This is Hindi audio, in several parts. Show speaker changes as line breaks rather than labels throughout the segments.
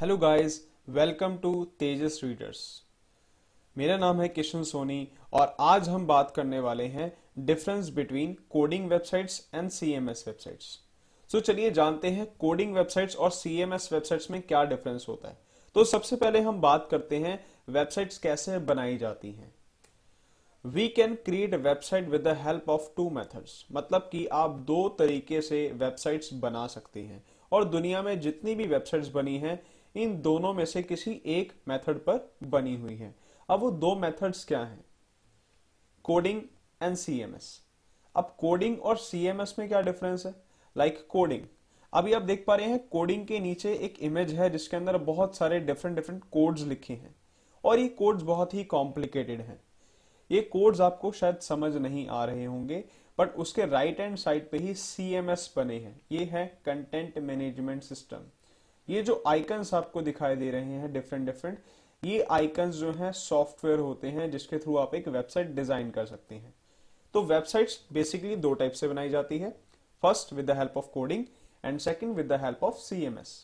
Hello guys welcome to Tejas readers मेरा नाम है किशन सोनी और आज हम बात करने वाले हैं difference between coding websites and CMS websites so चलिए जानते हैं कोडिंग वेबसाइट्स और सीएमएस वेबसाइट्स में क्या डिफरेंस होता है। तो सबसे पहले हम बात करते हैं वेबसाइट्स कैसे बनाई जाती हैं। We can create website with the help of two methods मतलब कि आप दो तरीके से वेबसाइट्स बना सकते हैं। और दुनिया में जितनी भी वेबसाइट्स बनी हैं इन दोनों में से किसी एक मेथड पर बनी हुई है। अब वो दो मेथड्स क्या हैं? कोडिंग एंड सीएमएस अब कोडिंग और सीएमएस में क्या डिफरेंस है? लाइक like कोडिंग अभी आप देख पा रहे हैं कोडिंग के नीचे एक इमेज है जिसके अंदर बहुत सारे डिफरेंट डिफरेंट कोड्स लिखे हैं। और ये कोड्स बहुत ही कॉम्प्लिकेटेड हैं। ये कोड्स आपको शायद समझ नहीं आ रहे होंगे बट उसके राइट हैंड साइड पे ही सीएमएस बने हैं। ये है कंटेंट मैनेजमेंट सिस्टम ये जो आइकन्स आपको दिखाई दे रहे हैं डिफरेंट डिफरेंट ये आइकन्स जो हैं सॉफ्टवेयर होते हैं जिसके थ्रू आप एक वेबसाइट डिज़ाइन कर सकते हैं। तो वेबसाइट्स बेसिकली दो टाइप से बनाई जाती है। First with the help of coding and second with the help of CMS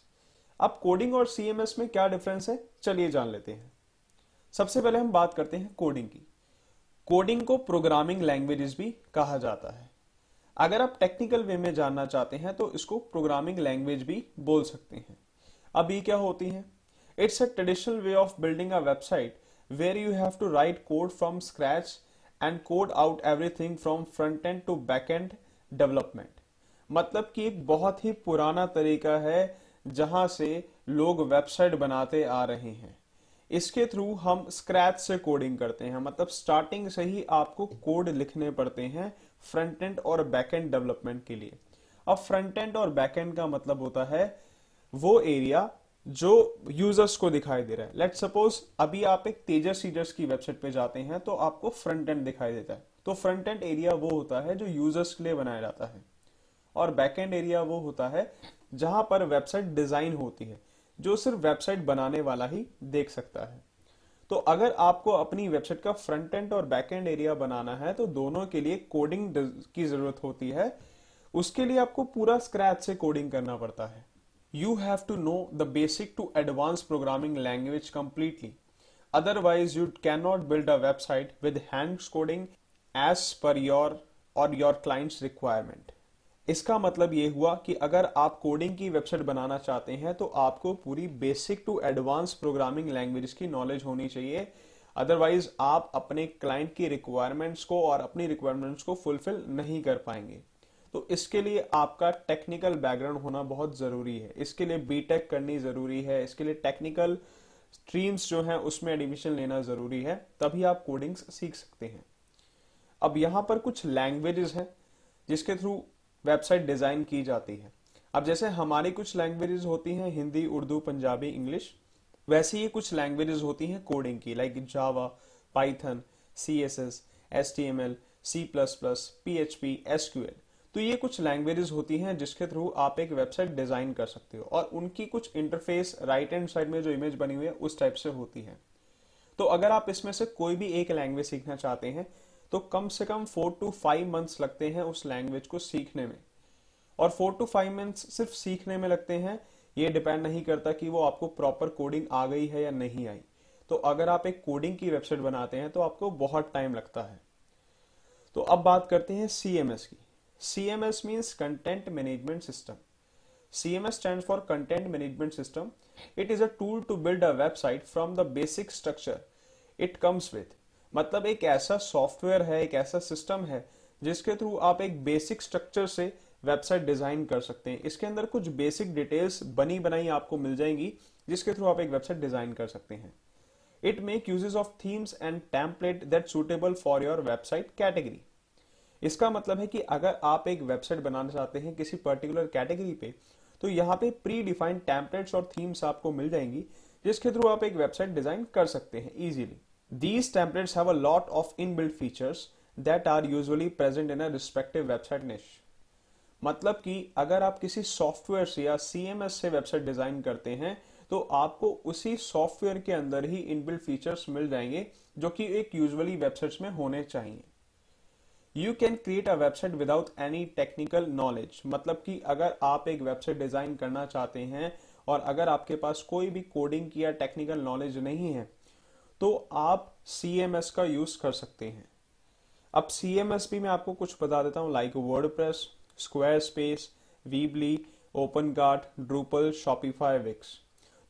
अब कोडिंग और सीएमएस में क्या डिफरेंस है? चलिए जान लेते हैं। सबसे पहले हम बात करते हैं कोडिंग की। कोडिंग को प्रोग्रामिंग लैंग्वेजेस भी कहा जाता है। अगर आप टेक्निकल वे में जानना चाहते हैं तो इसको प्रोग्रामिंग लैंग्वेज भी बोल सकते हैं। अब ये क्या होती है? It's a traditional way of building a website where you have to write code from scratch and code out everything from front end to back end development मतलब कि एक बहुत ही पुराना तरीका है जहाँ से लोग वेबसाइट बनाते आ रहे हैं। इसके थ्रू हम स्क्रैच से कोडिंग करते हैं। मतलब स्टार्टिंग से ही आपको कोड लिखने पड़ते हैं फ्रंट एंड और बैक एंड डेवलपमेंट के लिए। अब फ्रंट एंड और बैक एंड का मतलब होता है वो एरिया जो यूज़र्स को दिखाई दे रहा है। लेट सपोज़ अभी आप एक तेजस सीडर्स की वेबसाइट पे जाते हैं तो आपको फ्रंट एंड दिखाई देता है। तो फ्रंट एंड एरिया वो होता है जो यूज़र्स के लिए बनाया जाता है। और बैक एंड एरिया वो होता है जहाँ पर वेबसाइट डिज़ाइन होती है, जो सिर्फ़ वेबसाइट बनाने वाला ही देख सकता है। तो अगर आपको अपनी वेबसाइट का फ्रंट एंड और बैक एंड एरिया बनाना है तो दोनों के लिए कोडिंग की ज़रूरत होती है। उसके लिए आपको पूरा स्क्रैच से कोडिंग करना पड़ता है। You have to know the basic to advanced programming language completely. Otherwise, you cannot build a website with hand coding as per your or your client's requirement. इसका मतलब ये हुआ कि अगर आप कोडिंग की वेबसाइट बनाना चाहते हैं तो आपको पूरी basic to advance programming language की नॉलेज होनी चाहिए अदरवाइज़ आप अपने क्लाइंट की रिक्वायरमेंट्स को और अपनी रिक्वायरमेंट्स को फुलफिल नहीं कर पाएँगे तो इसके लिए आपका टेक्निकल बैकग्राउंड होना बहुत ज़रूरी है। इसके लिए बीटेक करनी ज़रूरी है। इसके लिए टेक्निकल स्ट्रीम्स जो है, उसमें एडमिशन लेना ज़रूरी है। तभी आप कोडिंग्स सीख सकते हैं। अब यहाँ पर कुछ लैंग्वेजेस हैं, जिसके थ्रू वेबसाइट डिज़ाइन की जाती है। अब जैसे हमारी कुछ लैंग्वेजेस होती हैं, हिंदी, उर्दू, पंजाबी, इंग्लिश, वैसे ही कुछ लैंग्वेजेस होती हैं कोडिंग की like Java Python C S S S T M L C plus plus P H P S Q L तो ये कुछ लैंग्वेजेस होती हैं जिसके थ्रू आप एक वेबसाइट डिज़ाइन कर सकते हो और उनकी कुछ इंटरफेस राइट हैंड साइड में जो इमेज बनी हुई है, उस टाइप से होती है। तो अगर आप इसमें से कोई भी एक लैंग्वेज सीखना चाहते हैं तो कम से कम फोर टू फाइव मंथ्स लगते हैं उस लैंग्वेज को सीखने में। और फोर टू फाइव मंथ्स सिर्फ़ सीखने में लगते हैं, ये डिपेंड नहीं करता कि वो आपको प्रॉपर कोडिंग आ गई है या नहीं आई। तो अगर आप एक कोडिंग की वेबसाइट बनाते हैं तो आपको बहुत टाइम लगता है। तो अब बात करते हैं सीएमएस की। CMS means Content Management System. CMS stands for Content Management System. It is a tool to build a website from the basic structure it comes with. मतलब एक ऐसा सॉफ्टवेयर है, एक ऐसा सिस्टम है, जिसके थ्रू आप एक बेसिक स्ट्रक्चर से वेबसाइट डिज़ाइन कर सकते हैं इसके अंदर कुछ बेसिक डिटेल्स बनी बनाई आपको मिल जाएँगी, जिसके थ्रू आप एक वेबसाइट डिज़ाइन कर सकते हैं it make uses of themes and template that suitable for your website category इसका मतलब है कि अगर आप एक वेबसाइट बनाना चाहते हैं किसी पर्टिकुलर कैटेगरी पे तो यहाँ पे प्री डिफाइंड टेम्पलेट्स और थीम्स आपको मिल जाएँगी, जिसके थ्रू आप एक वेबसाइट डिज़ाइन कर सकते हैं easily these templates have a lot of inbuilt features that are usually present in a respective website niche मतलब कि अगर आप किसी सॉफ्टवेयर से या सीएमएस से वेबसाइट डिज़ाइन करते हैं तो आपको उसी सॉफ्टवेयर के अंदर ही इनबिल्ट फीचर्स मिल जाएँगे, जो कि एक यूजुअली वेबसाइट्स में होने चाहिए। You can create a website without any technical knowledge मतलब कि अगर आप एक वेबसाइट डिज़ाइन करना चाहते हैं और अगर आपके पास कोई भी कोडिंग की या टेक्निकल नॉलेज नहीं है तो आप CMS का यूज़ कर सकते हैं। अब CMS भी मैं आपको कुछ बता देता हूँ like WordPress Squarespace Weebly OpenCart Drupal Shopify Wix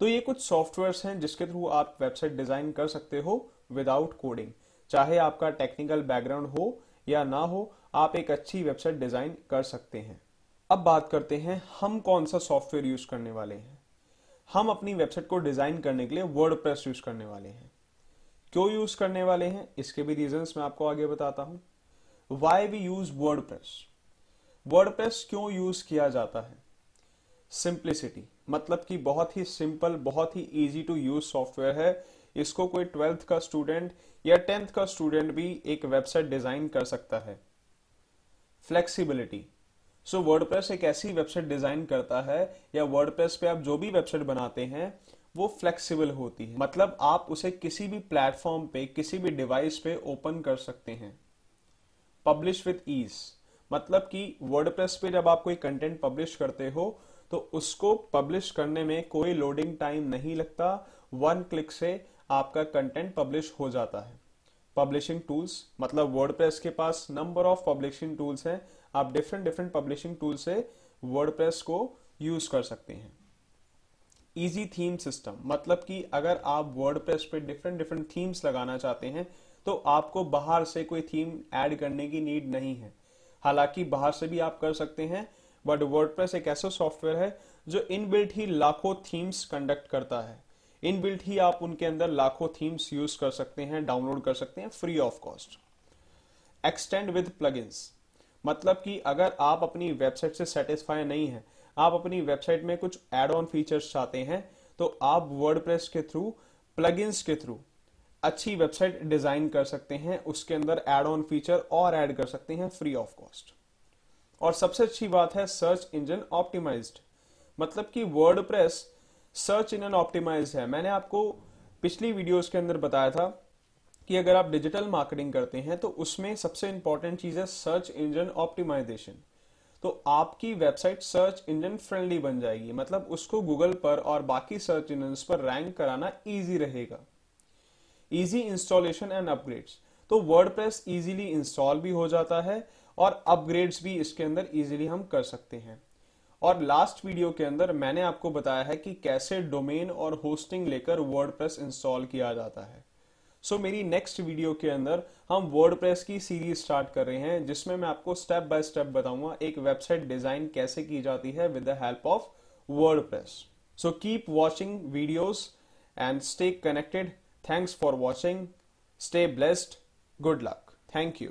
तो ये कुछ सॉफ्टवेयर्स हैं जिसके थ्रू आप वेबसाइट डिज़ाइन कर सकते हो विदाउट कोडिंग चाहे आपका टेक्निकल बैकग्राउंड हो या ना हो, आप एक अच्छी वेबसाइट डिज़ाइन कर सकते हैं। अब बात करते हैं, हम कौन सा सॉफ्टवेयर यूज़ करने वाले हैं? हम अपनी वेबसाइट को डिज़ाइन करने के लिए वर्ड यूज़ करने वाले हैं। क्यों यूज़ करने वाले हैं? इसके भी रीजन मैं आपको आगे बताता हूँ। Why we use WordPress WordPress क्यों यूज़ किया जाता है? सिंप्लिसिटी मतलब कि बहुत ही सिंपल बहुत ही इजी टू यूज़ सॉफ्टवेयर है। इसको कोई ट्वेल्थ का स्टूडेंट या टेंथ का स्टूडेंट भी एक वेबसाइट डिज़ाइन कर सकता है। फ्लेक्सिबिलिटी। सो वर्डप्रेस एक ऐसी वेबसाइट डिज़ाइन करता है या वर्डप्रेस पे आप जो भी वेबसाइट बनाते हैं, वो फ्लेक्सिबल होती है। मतलब आप उसे किसी भी प्लेटफॉर्म पे, किसी भी डिवाइस पे ओपन कर सकते हैं। Publish with ease. मतलब कि वर्डप्रेस पे जब आप कोई कंटेंट पब्लिश करते हो तो उसको पब्लिश करने में कोई लोडिंग टाइम नहीं लगता। वन क्लिक से आपका कंटेंट पब्लिश हो जाता है। पब्लिशिंग टूल्स मतलब वर्डप्रेस के पास नंबर ऑफ़ पब्लिशिंग टूल्स हैं। आप डिफरेंट डिफरेंट पब्लिशिंग टूल से वर्डप्रेस को यूज़ कर सकते हैं। इजी थीम सिस्टम मतलब कि अगर आप वर्डप्रेस पे डिफरेंट डिफरेंट थीम्स लगाना चाहते हैं तो आपको बाहर से कोई थीम ऐड करने की नीड नहीं है। हालाँकि बाहर से भी आप कर सकते हैं बट वर्डप्रेस एक ऐसा सॉफ्टवेयर है, जो इनबिल्ट ही लाखों थीम्स कंडक्ट करता है। इनबिल्ट ही आप उनके अंदर लाखों थीम्स यूज़ कर सकते हैं डाउनलोड कर सकते हैं free of cost extend with plugins मतलब कि अगर आप अपनी वेबसाइट से सेटिस्फाई नहीं है, आप अपनी वेबसाइट में कुछ एड ऑन फीचर्स चाहते हैं तो आप वर्डप्रेस के थ्रू प्लगइन्स के थ्रू अच्छी वेबसाइट डिज़ाइन कर सकते हैं, उसके अंदर एड ऑन फीचर और ऐड कर सकते हैं फ्री ऑफ़ कॉस्ट और सबसे अच्छी बात है सर्च इंजन ऑप्टिमाइज्ड मतलब कि WordPress search in engine optimize है। मैंने आपको पिछली वीडियोस के अंदर बताया था कि अगर आप डिजिटल मार्केटिंग करते हैं तो उसमें सबसे इंपॉर्टेंट चीज़ है सर्च इंजन ऑप्टिमाइजेशन तो आपकी वेबसाइट सर्च इंजन फ्रेंडली बन जाएगी। मतलब उसको गूगल पर और बाकी सर्च इंजन पर रैंक कराना इजी रहेगा। इजी इंस्टॉलेशन एंड अपग्रेड्स तो वर्डप्रेस इजीली इंस्टॉल भी हो जाता है और अपग्रेड्स भी इसके अंदर इजीली हम कर सकते हैं। और लास्ट वीडियो के अंदर मैंने आपको बताया है कि कैसे डोमेन और होस्टिंग लेकर वर्डप्रेस इंस्टॉल किया जाता है। सो so, मेरी नेक्स्ट वीडियो के अंदर हम वर्डप्रेस की सीरीज़ स्टार्ट कर रहे हैं जिसमें मैं आपको स्टेप बाय स्टेप बताऊँगा एक वेबसाइट डिज़ाइन कैसे की जाती है with the help of WordPress so keep watching videos and stay connected thanks for watching stay blessed good luck thank you